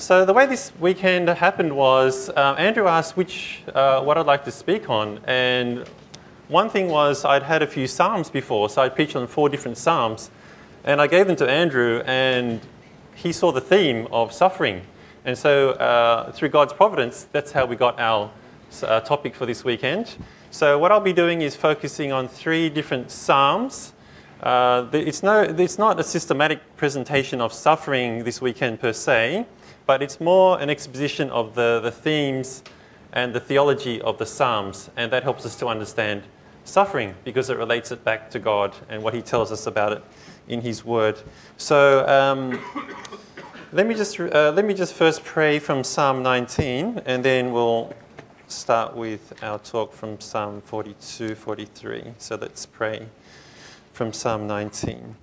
So the way this weekend happened was uh, Andrew asked which uh, what I'd like to speak on, and one thing was I'd had a few psalms before, so I preached on four different psalms, and I gave them to Andrew, and he saw the theme of suffering, and so uh, through God's providence, that's how we got our uh, topic for this weekend. So what I'll be doing is focusing on three different psalms. Uh, it's, no, it's not a systematic presentation of suffering this weekend per se but it's more an exposition of the, the themes and the theology of the Psalms, and that helps us to understand suffering because it relates it back to God and what He tells us about it in His Word. So um, let me just uh, let me just first pray from Psalm 19, and then we'll start with our talk from Psalm 42, 43. So let's pray from Psalm 19.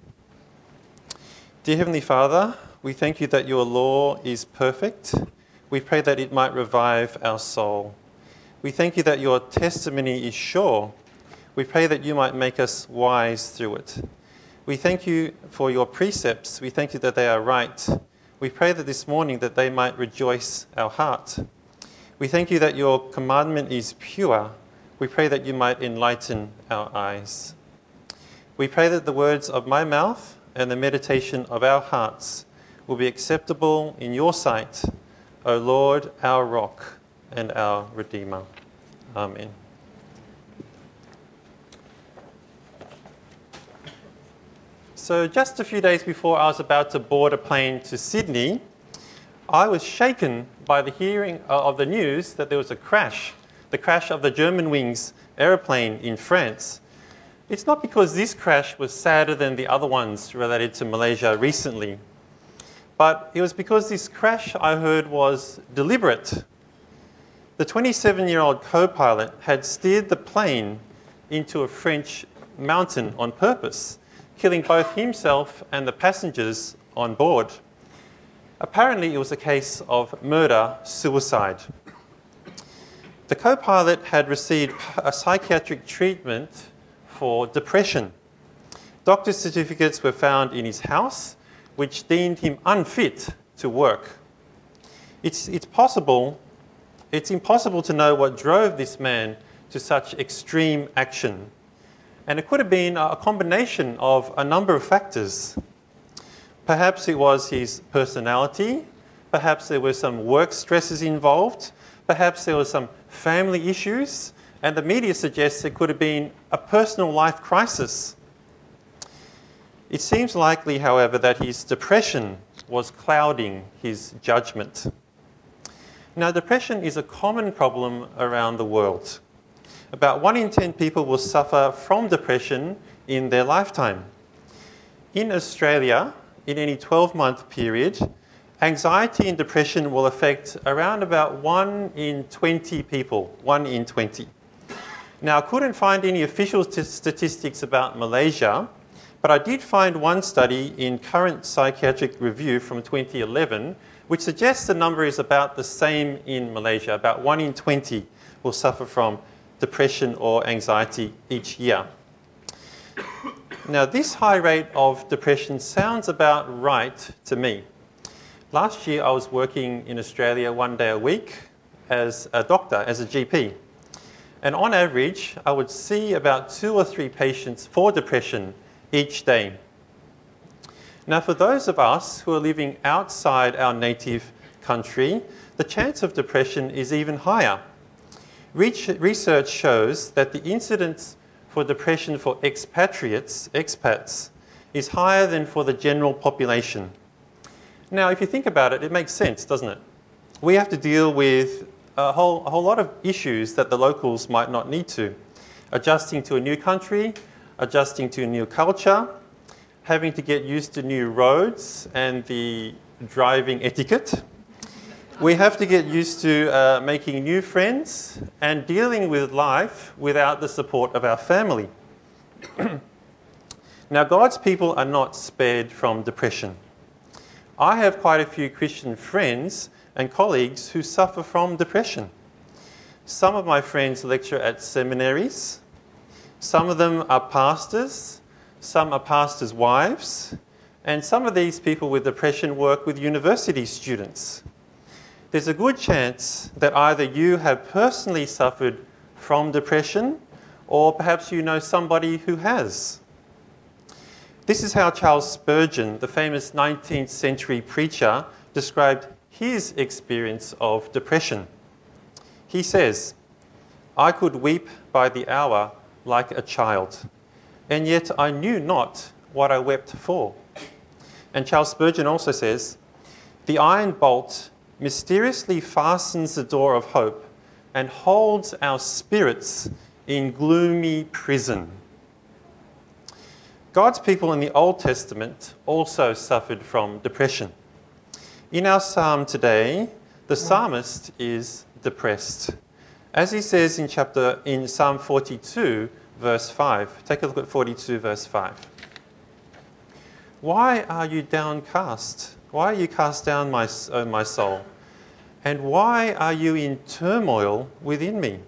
Dear Heavenly Father, we thank you that your law is perfect. We pray that it might revive our soul. We thank you that your testimony is sure. We pray that you might make us wise through it. We thank you for your precepts. We thank you that they are right. We pray that this morning that they might rejoice our heart. We thank you that your commandment is pure. We pray that you might enlighten our eyes. We pray that the words of my mouth and the meditation of our hearts will be acceptable in your sight, O Lord, our rock and our Redeemer. Amen. So, just a few days before I was about to board a plane to Sydney, I was shaken by the hearing uh, of the news that there was a crash, the crash of the Germanwings aeroplane in France. It's not because this crash was sadder than the other ones related to Malaysia recently. But it was because this crash, I heard, was deliberate. The 27 year old co pilot had steered the plane into a French mountain on purpose, killing both himself and the passengers on board. Apparently, it was a case of murder suicide. The co pilot had received a psychiatric treatment for depression. Doctor certificates were found in his house which deemed him unfit to work. It's, it's possible, it's impossible to know what drove this man to such extreme action. And it could have been a combination of a number of factors. Perhaps it was his personality, perhaps there were some work stresses involved, perhaps there were some family issues, and the media suggests it could have been a personal life crisis. It seems likely, however, that his depression was clouding his judgment. Now, depression is a common problem around the world. About 1 in 10 people will suffer from depression in their lifetime. In Australia, in any 12 month period, anxiety and depression will affect around about 1 in 20 people. 1 in 20. Now, I couldn't find any official statistics about Malaysia, but I did find one study in Current Psychiatric Review from 2011 which suggests the number is about the same in Malaysia. About 1 in 20 will suffer from depression or anxiety each year. Now, this high rate of depression sounds about right to me. Last year, I was working in Australia one day a week as a doctor, as a GP. And on average, I would see about two or three patients for depression each day. Now, for those of us who are living outside our native country, the chance of depression is even higher. Research shows that the incidence for depression for expatriates, expats, is higher than for the general population. Now, if you think about it, it makes sense, doesn't it? We have to deal with a whole, a whole lot of issues that the locals might not need to. Adjusting to a new country, adjusting to a new culture, having to get used to new roads and the driving etiquette. We have to get used to uh, making new friends and dealing with life without the support of our family. now, God's people are not spared from depression. I have quite a few Christian friends and colleagues who suffer from depression. Some of my friends lecture at seminaries, some of them are pastors, some are pastors' wives, and some of these people with depression work with university students. there's a good chance that either you have personally suffered from depression or perhaps you know somebody who has. This is how Charles Spurgeon, the famous 19th century preacher, described his experience of depression. He says, I could weep by the hour like a child, and yet I knew not what I wept for. And Charles Spurgeon also says, The iron bolt mysteriously fastens the door of hope and holds our spirits in gloomy prison. God's people in the Old Testament also suffered from depression. In our psalm today, the psalmist is depressed. As he says in chapter in Psalm 42 verse 5. Take a look at 42 verse 5. Why are you downcast? Why are you cast down, my, oh, my soul? And why are you in turmoil within me?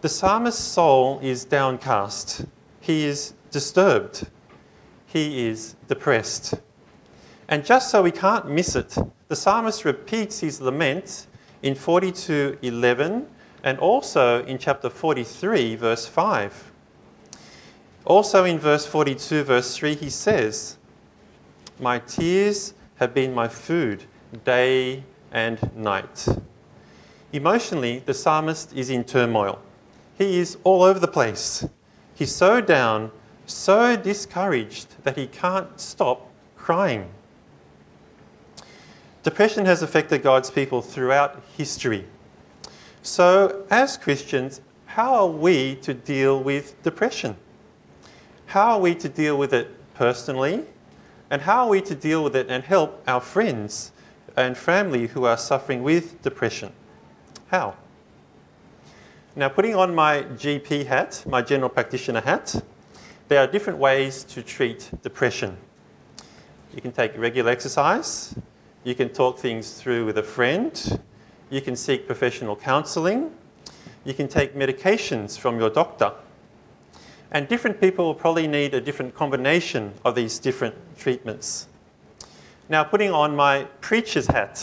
The psalmist's soul is downcast. He is disturbed. He is depressed. And just so we can't miss it, the psalmist repeats his lament in 42:11 and also in chapter 43 verse 5. Also in verse 42 verse 3 he says, "My tears have been my food day and night." Emotionally, the psalmist is in turmoil. He is all over the place. He's so down, so discouraged that he can't stop crying. Depression has affected God's people throughout history. So, as Christians, how are we to deal with depression? How are we to deal with it personally? And how are we to deal with it and help our friends and family who are suffering with depression? How? Now, putting on my GP hat, my general practitioner hat, there are different ways to treat depression. You can take regular exercise, you can talk things through with a friend. You can seek professional counselling. You can take medications from your doctor. And different people will probably need a different combination of these different treatments. Now, putting on my preacher's hat.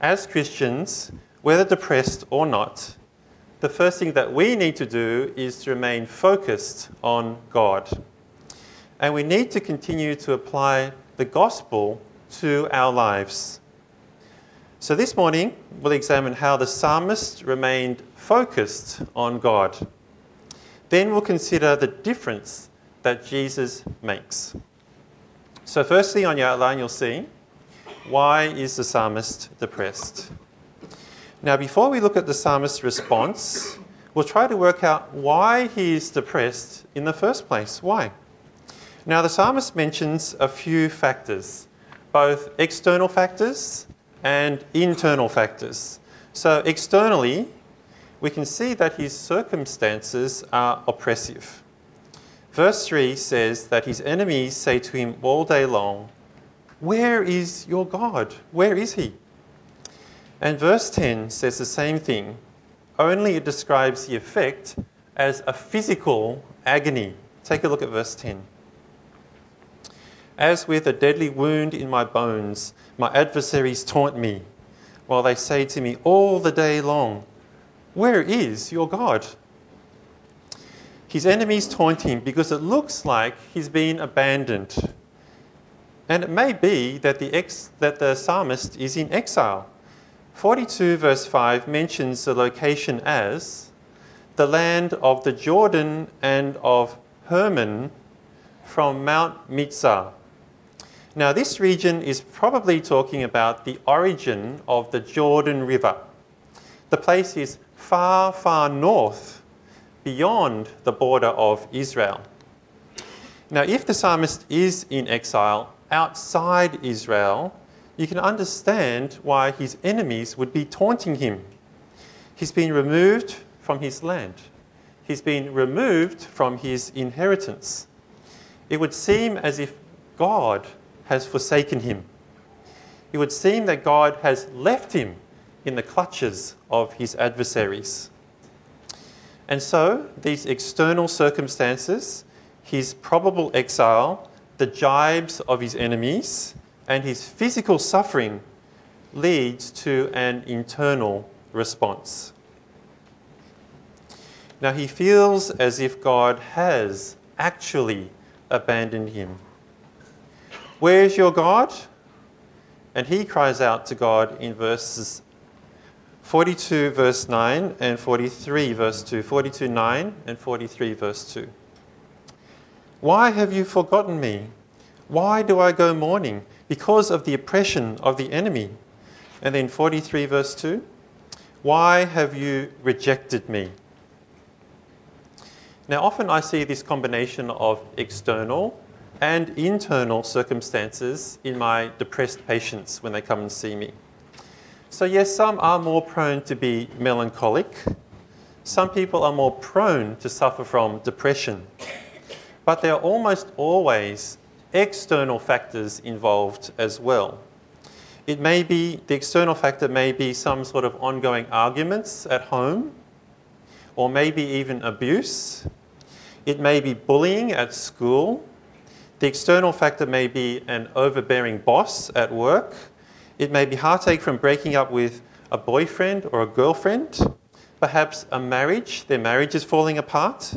As Christians, whether depressed or not, the first thing that we need to do is to remain focused on God. And we need to continue to apply the gospel to our lives. So, this morning we'll examine how the psalmist remained focused on God. Then we'll consider the difference that Jesus makes. So, firstly, on your outline, you'll see why is the psalmist depressed? Now, before we look at the psalmist's response, we'll try to work out why he is depressed in the first place. Why? Now, the psalmist mentions a few factors both external factors and internal factors. So, externally, we can see that his circumstances are oppressive. Verse 3 says that his enemies say to him all day long, Where is your God? Where is he? And verse 10 says the same thing, only it describes the effect as a physical agony. Take a look at verse 10. As with a deadly wound in my bones, my adversaries taunt me, while they say to me all the day long, Where is your God? His enemies taunt him because it looks like he's been abandoned. And it may be that the, ex- that the psalmist is in exile. 42 verse 5 mentions the location as the land of the Jordan and of Hermon from Mount Mizar. Now, this region is probably talking about the origin of the Jordan River. The place is far, far north, beyond the border of Israel. Now, if the psalmist is in exile outside Israel, you can understand why his enemies would be taunting him. He's been removed from his land, he's been removed from his inheritance. It would seem as if God has forsaken him. It would seem that God has left him in the clutches of his adversaries. And so, these external circumstances, his probable exile, the jibes of his enemies, and his physical suffering leads to an internal response. Now he feels as if God has actually abandoned him. Where's your God? And he cries out to God in verses 42 verse 9 and 43 verse 2. 42 9 and 43 verse 2. Why have you forgotten me? Why do I go mourning? Because of the oppression of the enemy. And then 43 verse 2. Why have you rejected me? Now, often I see this combination of external and internal circumstances in my depressed patients when they come and see me. So, yes, some are more prone to be melancholic. Some people are more prone to suffer from depression. But there are almost always external factors involved as well. It may be, the external factor may be some sort of ongoing arguments at home, or maybe even abuse. It may be bullying at school. The external factor may be an overbearing boss at work. It may be heartache from breaking up with a boyfriend or a girlfriend. Perhaps a marriage, their marriage is falling apart.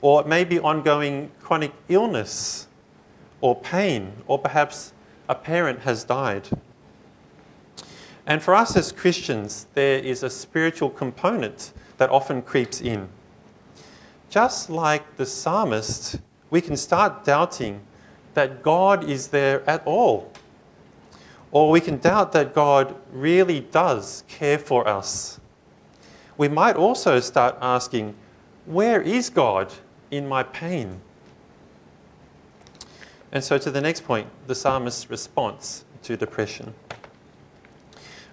Or it may be ongoing chronic illness or pain, or perhaps a parent has died. And for us as Christians, there is a spiritual component that often creeps in. Just like the psalmist, we can start doubting that God is there at all. Or we can doubt that God really does care for us. We might also start asking, where is God in my pain? And so, to the next point, the psalmist's response to depression.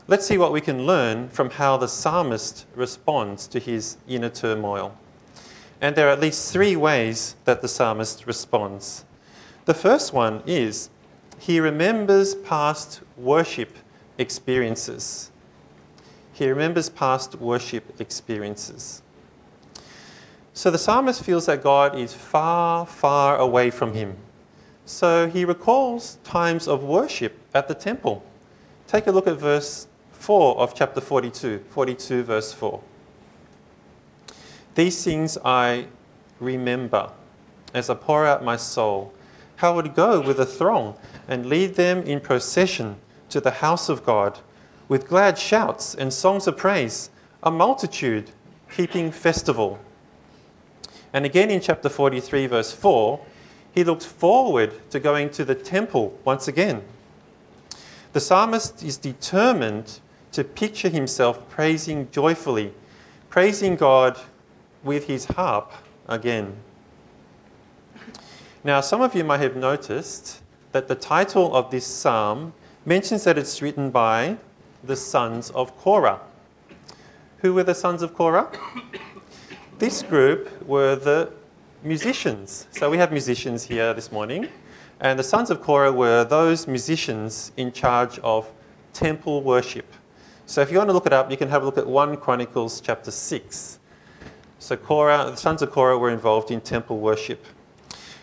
Let's see what we can learn from how the psalmist responds to his inner turmoil. And there are at least three ways that the psalmist responds. The first one is he remembers past worship experiences. He remembers past worship experiences. So the psalmist feels that God is far, far away from him. So he recalls times of worship at the temple. Take a look at verse 4 of chapter 42, 42 verse 4. These things I remember as I pour out my soul, how would go with a throng and lead them in procession to the house of God with glad shouts and songs of praise, a multitude keeping festival. And again in chapter 43, verse 4, he looked forward to going to the temple once again. The psalmist is determined to picture himself praising joyfully, praising God with his harp again. Now, some of you might have noticed that the title of this psalm mentions that it's written by the sons of Korah. Who were the sons of Korah? This group were the musicians. So we have musicians here this morning. And the sons of Korah were those musicians in charge of temple worship. So if you want to look it up, you can have a look at 1 Chronicles chapter 6. So Korah, the sons of Korah were involved in temple worship.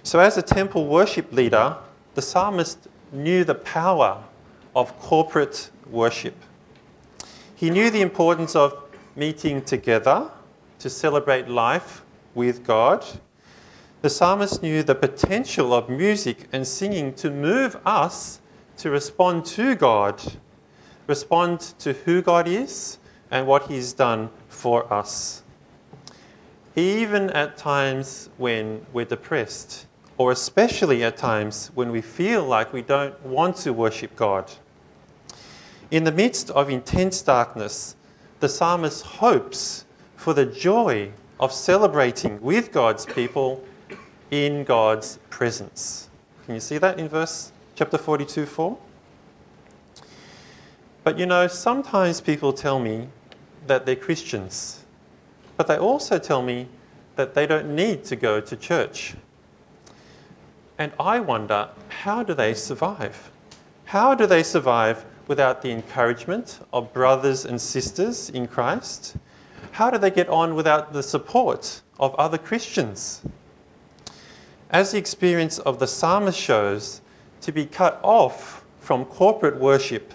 So as a temple worship leader, the psalmist knew the power of corporate worship. He knew the importance of meeting together to celebrate life with God. The psalmist knew the potential of music and singing to move us to respond to God, respond to who God is and what He's done for us. Even at times when we're depressed, or especially at times when we feel like we don't want to worship God. In the midst of intense darkness, the psalmist hopes for the joy of celebrating with God's people in God's presence. Can you see that in verse chapter 42 4? But you know, sometimes people tell me that they're Christians, but they also tell me that they don't need to go to church. And I wonder, how do they survive? How do they survive without the encouragement of brothers and sisters in Christ? How do they get on without the support of other Christians? As the experience of the psalmist shows, to be cut off from corporate worship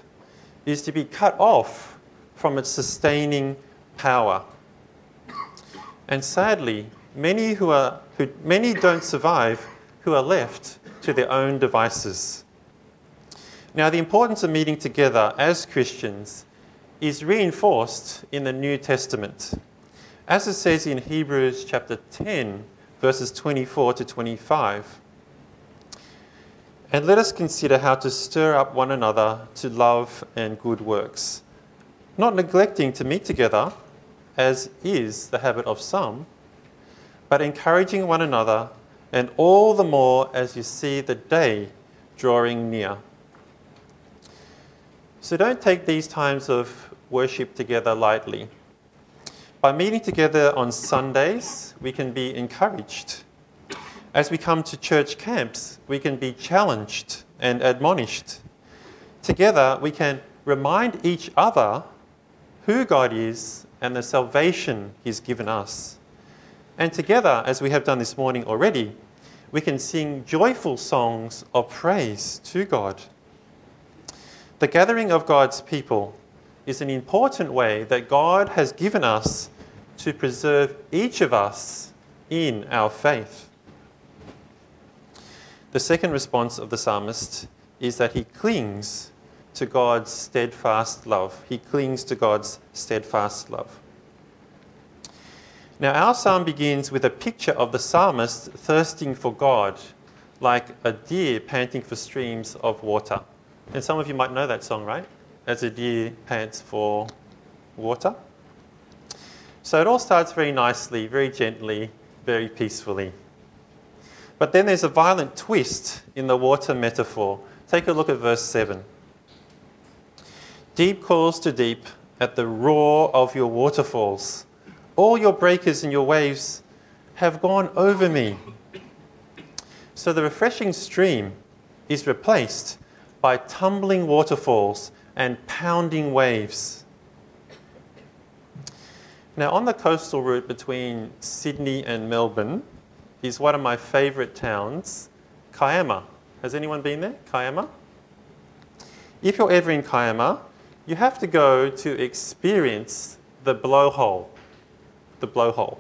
is to be cut off from its sustaining power. And sadly, many, who are, who, many don't survive who are left to their own devices. Now, the importance of meeting together as Christians is reinforced in the New Testament. As it says in Hebrews chapter 10, verses 24 to 25. And let us consider how to stir up one another to love and good works, not neglecting to meet together, as is the habit of some, but encouraging one another, and all the more as you see the day drawing near. So don't take these times of worship together lightly. By meeting together on Sundays, we can be encouraged. As we come to church camps, we can be challenged and admonished. Together, we can remind each other who God is and the salvation He's given us. And together, as we have done this morning already, we can sing joyful songs of praise to God. The gathering of God's people is an important way that God has given us to preserve each of us in our faith. The second response of the psalmist is that he clings to God's steadfast love. He clings to God's steadfast love. Now, our psalm begins with a picture of the psalmist thirsting for God, like a deer panting for streams of water. And some of you might know that song, right? As a deer pants for water. So it all starts very nicely, very gently, very peacefully. But then there's a violent twist in the water metaphor. Take a look at verse 7. Deep calls to deep at the roar of your waterfalls. All your breakers and your waves have gone over me. So the refreshing stream is replaced by tumbling waterfalls and pounding waves. Now, on the coastal route between Sydney and Melbourne is one of my favourite towns, Kiama. Has anyone been there? Kiama? If you're ever in Kiama, you have to go to experience the blowhole. The blowhole.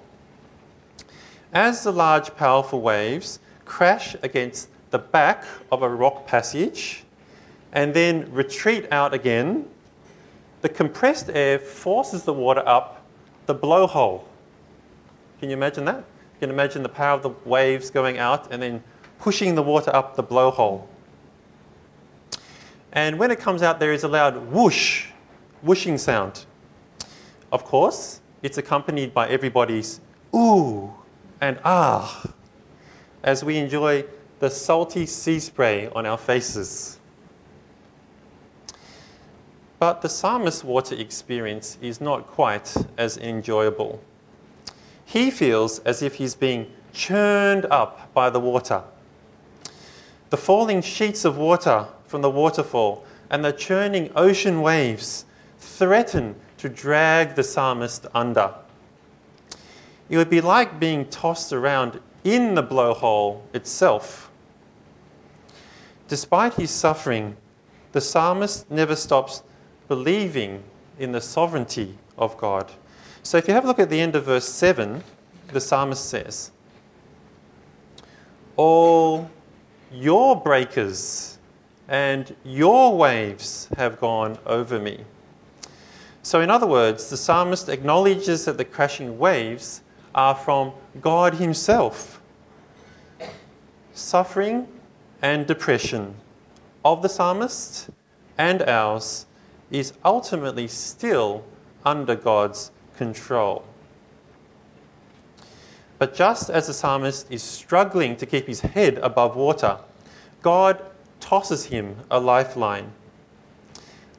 As the large, powerful waves crash against the back of a rock passage and then retreat out again, the compressed air forces the water up the blowhole. Can you imagine that? You can imagine the power of the waves going out and then pushing the water up the blowhole. And when it comes out, there is a loud whoosh, whooshing sound. Of course, it's accompanied by everybody's ooh and ah as we enjoy the salty sea spray on our faces. But the psalmist's water experience is not quite as enjoyable. He feels as if he's being churned up by the water. The falling sheets of water from the waterfall and the churning ocean waves threaten to drag the psalmist under. It would be like being tossed around in the blowhole itself. Despite his suffering, the psalmist never stops believing in the sovereignty of God. So if you have a look at the end of verse 7, the psalmist says, All your breakers and your waves have gone over me. So, in other words, the psalmist acknowledges that the crashing waves are from God Himself. Suffering and depression of the psalmist and ours is ultimately still under God's control. But just as the psalmist is struggling to keep his head above water, God tosses him a lifeline.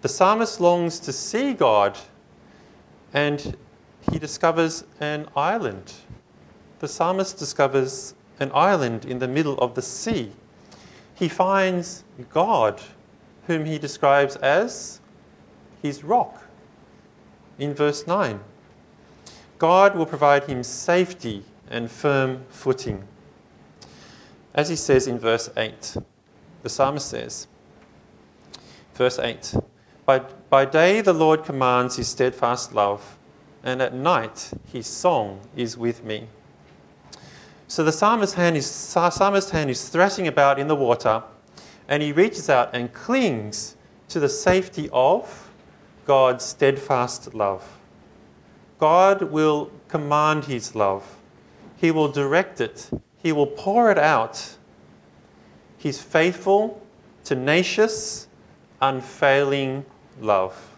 The psalmist longs to see God and he discovers an island. The psalmist discovers an island in the middle of the sea. He finds God, whom he describes as his rock. In verse 9, God will provide him safety and firm footing. As he says in verse 8, the psalmist says, verse 8, By, by day, the Lord commands his steadfast love, and at night, his song is with me. So the psalmist's hand is, psalmist's hand is thrashing about in the water, and he reaches out and clings to the safety of God's steadfast love. God will command his love, he will direct it, he will pour it out. He's faithful, tenacious, unfailing love.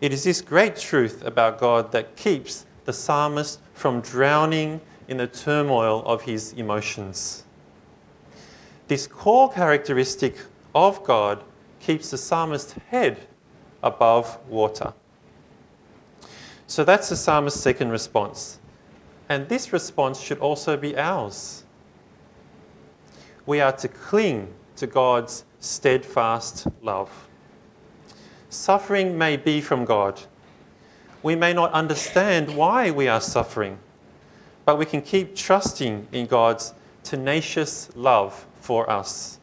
It is this great truth about God that keeps the psalmist from drowning in the turmoil of his emotions. This core characteristic of God keeps the psalmist's head above water. So that's the psalmist's second response. And this response should also be ours. We are to cling to God's steadfast love. Suffering may be from God. We may not understand why we are suffering, but we can keep trusting in God's tenacious love for us.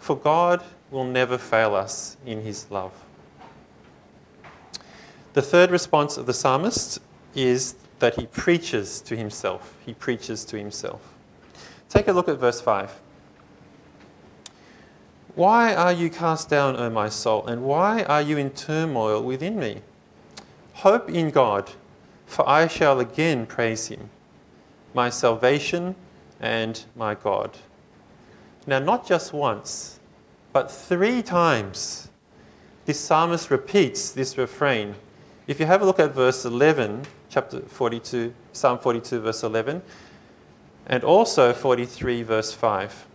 For God will never fail us in his love. The third response of the psalmist is that he preaches to himself. He preaches to himself. Take a look at verse 5. Why are you cast down, O my soul, and why are you in turmoil within me? Hope in God, for I shall again praise him, my salvation and my God. Now, not just once, but three times, this psalmist repeats this refrain. If you have a look at verse 11, chapter 42, Psalm 42, verse 11, and also 43, verse 5.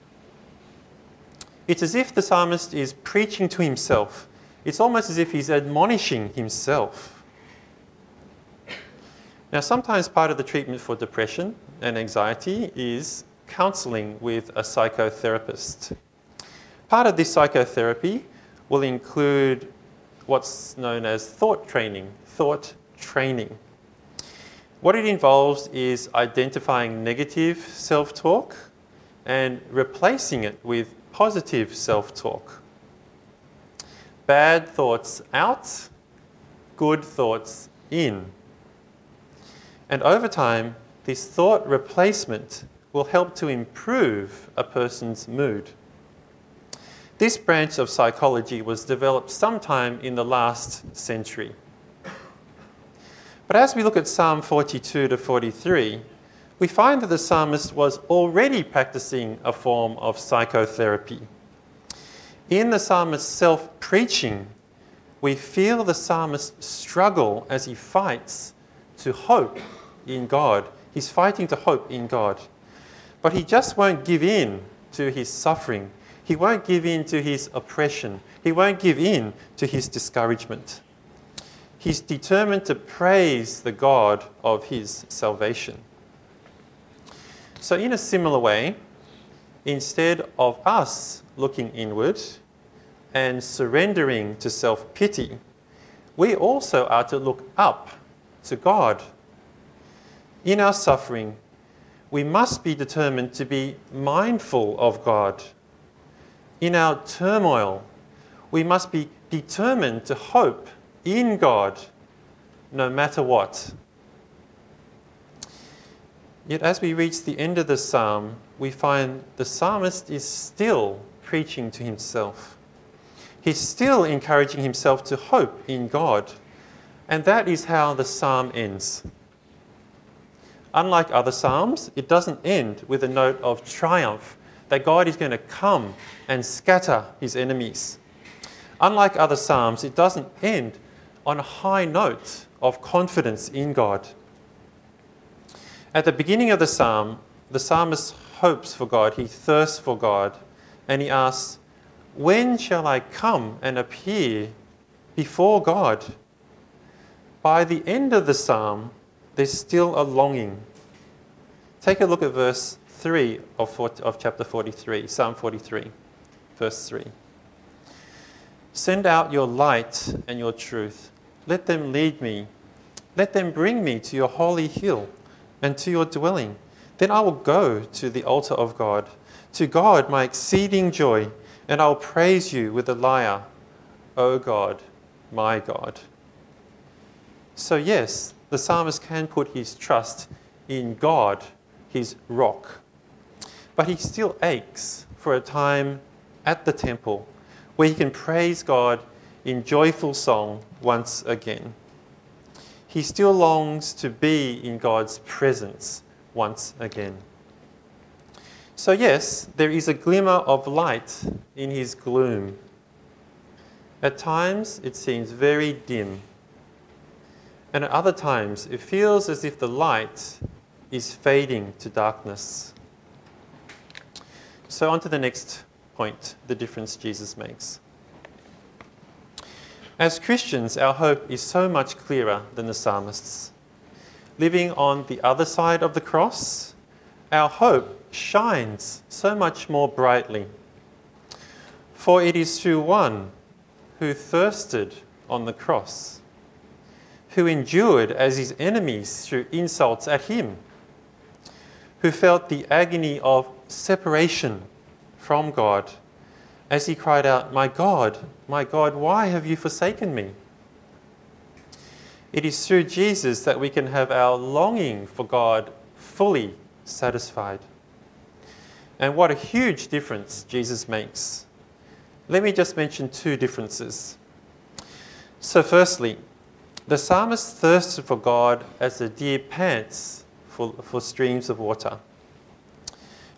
It's as if the psalmist is preaching to himself. It's almost as if he's admonishing himself. Now, sometimes part of the treatment for depression and anxiety is counseling with a psychotherapist. Part of this psychotherapy will include what's known as thought training, thought training. What it involves is identifying negative self talk and replacing it with positive self talk. Bad thoughts out, good thoughts in. And over time, this thought replacement will help to improve a person's mood. This branch of psychology was developed sometime in the last century. But as we look at Psalm 42 to 43, we find that the psalmist was already practicing a form of psychotherapy. In the psalmist's self preaching, we feel the psalmist struggle as he fights to hope in God. He's fighting to hope in God. But he just won't give in to his suffering. He won't give in to his oppression. He won't give in to his discouragement. He's determined to praise the God of his salvation. So, in a similar way, instead of us looking inward and surrendering to self pity, we also are to look up to God. In our suffering, we must be determined to be mindful of God. In our turmoil, we must be determined to hope in God no matter what. Yet, as we reach the end of the psalm, we find the psalmist is still preaching to himself. He's still encouraging himself to hope in God. And that is how the psalm ends. Unlike other psalms, it doesn't end with a note of triumph that God is going to come and scatter his enemies. Unlike other psalms, it doesn't end on a high note of confidence in God. At the beginning of the psalm, the psalmist hopes for God, he thirsts for God, and he asks, When shall I come and appear before God? By the end of the psalm, there's still a longing. Take a look at verse 3 of, 40, of chapter 43, Psalm 43, verse 3. Send out your light and your truth. Let them lead me. Let them bring me to your holy hill and to your dwelling. Then I will go to the altar of God, to God my exceeding joy, and I will praise you with the lyre. O God, my God. So, yes, the psalmist can put his trust in God, his rock. But he still aches for a time at the temple where he can praise God in joyful song once again. He still longs to be in God's presence once again. So, yes, there is a glimmer of light in his gloom. At times, it seems very dim. And at other times, it feels as if the light is fading to darkness. So, on to the next point the difference Jesus makes. As Christians, our hope is so much clearer than the psalmist's. Living on the other side of the cross, our hope shines so much more brightly. For it is through one who thirsted on the cross, who endured as his enemies threw insults at him, who felt the agony of separation from God as he cried out, My God, my God, why have you forsaken me? It is through Jesus that we can have our longing for God fully satisfied. And what a huge difference Jesus makes. Let me just mention two differences. So, firstly, the psalmist thirsted for God as a deer pants for, for streams of water.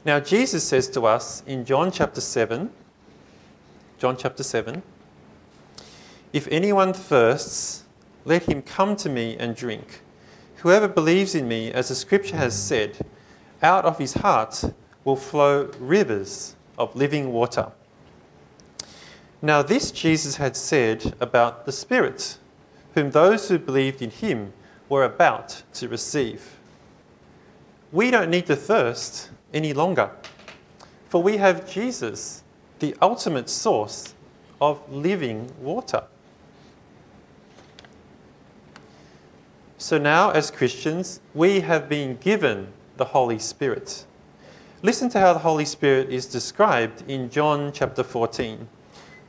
Now, Jesus says to us in John chapter 7, John chapter 7, if anyone thirsts, let him come to me and drink. Whoever believes in me, as the scripture has said, out of his heart will flow rivers of living water. Now, this Jesus had said about the Spirit, whom those who believed in him were about to receive. We don't need to thirst any longer. For we have Jesus, the ultimate source of living water. So now, as Christians, we have been given the Holy Spirit. Listen to how the Holy Spirit is described in John chapter 14.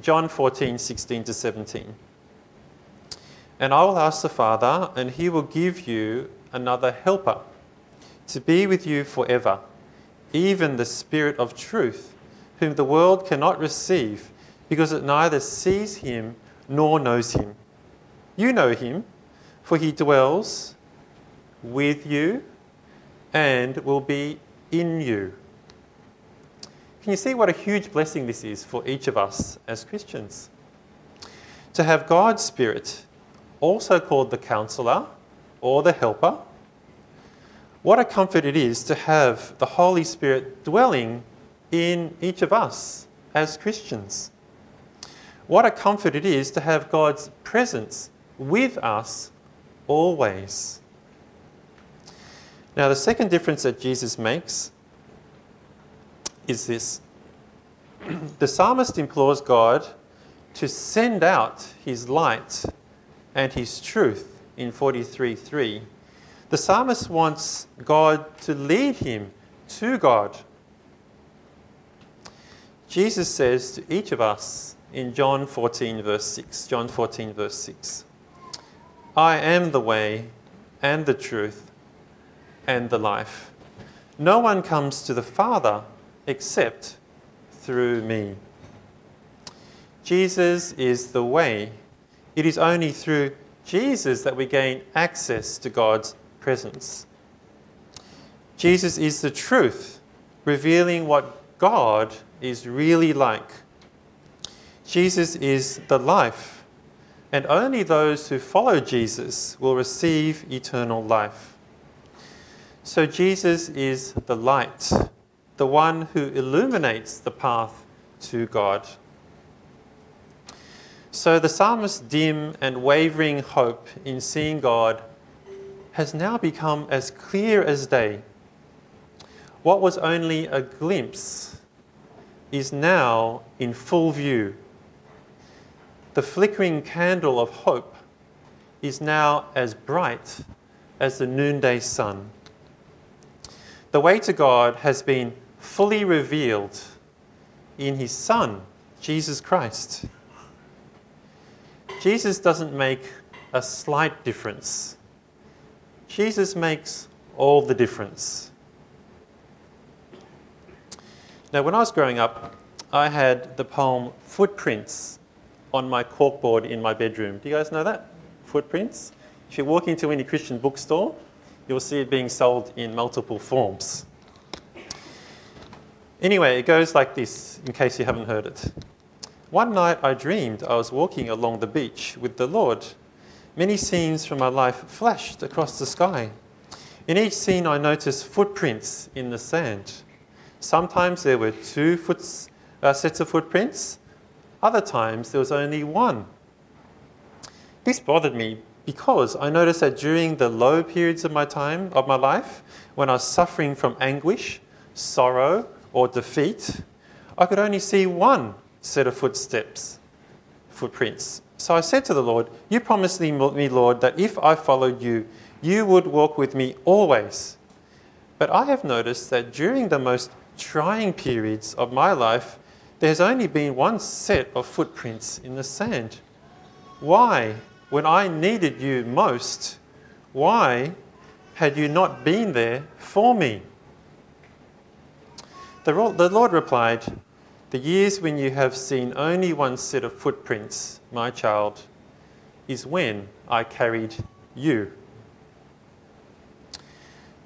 John 14, 16 to 17. And I will ask the Father, and he will give you another helper to be with you forever even the Spirit of truth, whom the world cannot receive because it neither sees him nor knows him. You know him, for he dwells with you and will be in you. Can you see what a huge blessing this is for each of us as Christians? To have God's Spirit, also called the Counselor or the Helper, what a comfort it is to have the Holy Spirit dwelling in each of us as Christians. What a comfort it is to have God's presence with us always. Now, the second difference that Jesus makes is this the psalmist implores God to send out his light and his truth in 43:3 the psalmist wants God to lead him to God. Jesus says to each of us in John 14, verse 6, John 14, verse 6, I am the way and the truth and the life. No one comes to the Father except through me. Jesus is the way. It is only through Jesus that we gain access to God's presence. Jesus is the truth, revealing what God is really like. Jesus is the life, and only those who follow Jesus will receive eternal life. So, Jesus is the light, the one who illuminates the path to God. So, the psalmist's dim and wavering hope in seeing God has now become as clear as day. What was only a glimpse is now in full view. The flickering candle of hope is now as bright as the noonday sun. The way to God has been fully revealed in His Son, Jesus Christ. Jesus doesn't make a slight difference. Jesus makes all the difference. Now, when I was growing up, I had the poem Footprints on my corkboard in my bedroom. Do you guys know that? Footprints? If you walk into any Christian bookstore, you'll see it being sold in multiple forms. Anyway, it goes like this, in case you haven't heard it. One night I dreamed I was walking along the beach with the Lord. Many scenes from my life flashed across the sky. In each scene, I noticed footprints in the sand. Sometimes there were two foot, uh, sets of footprints, other times there was only one. This bothered me because I noticed that during the low periods of my time, of my life, when I was suffering from anguish, sorrow, or defeat, I could only see one set of footsteps, footprints. So I said to the Lord, You promised me, Lord, that if I followed you, you would walk with me always. But I have noticed that during the most trying periods of my life, there's only been one set of footprints in the sand. Why, when I needed you most, why had you not been there for me? The, the Lord replied, The years when you have seen only one set of footprints, my child, is when I carried you.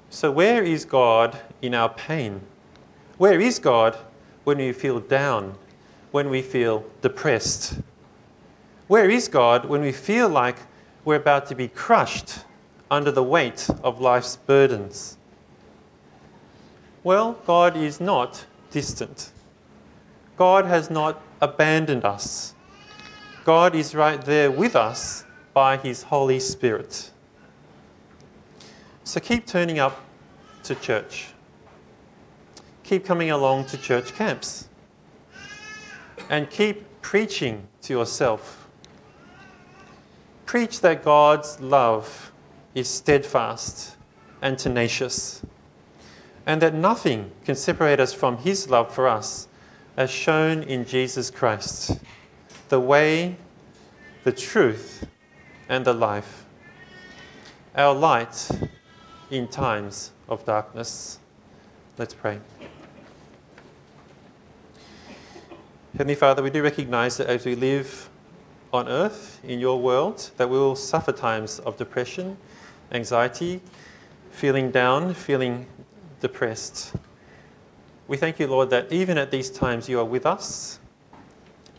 So, where is God in our pain? Where is God when we feel down, when we feel depressed? Where is God when we feel like we're about to be crushed under the weight of life's burdens? Well, God is not distant. God has not abandoned us. God is right there with us by His Holy Spirit. So keep turning up to church keep coming along to church camps and keep preaching to yourself. Preach that God's love is steadfast and tenacious, and that nothing can separate us from His love for us, as shown in Jesus Christ, the way, the truth, and the life, our light in times of darkness. Let's pray. Heavenly Father, we do recognize that as we live on earth in your world, that we will suffer times of depression, anxiety, feeling down, feeling depressed. We thank you, Lord, that even at these times you are with us.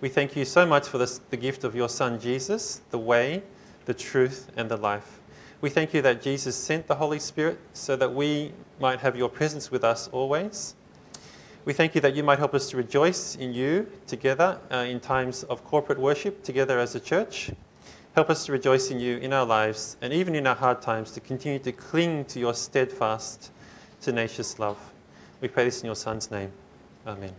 We thank you so much for this, the gift of your Son Jesus, the way, the truth, and the life. We thank you that Jesus sent the Holy Spirit so that we might have your presence with us always. We thank you that you might help us to rejoice in you together uh, in times of corporate worship together as a church. Help us to rejoice in you in our lives and even in our hard times to continue to cling to your steadfast, tenacious love. We pray this in your Son's name. Amen.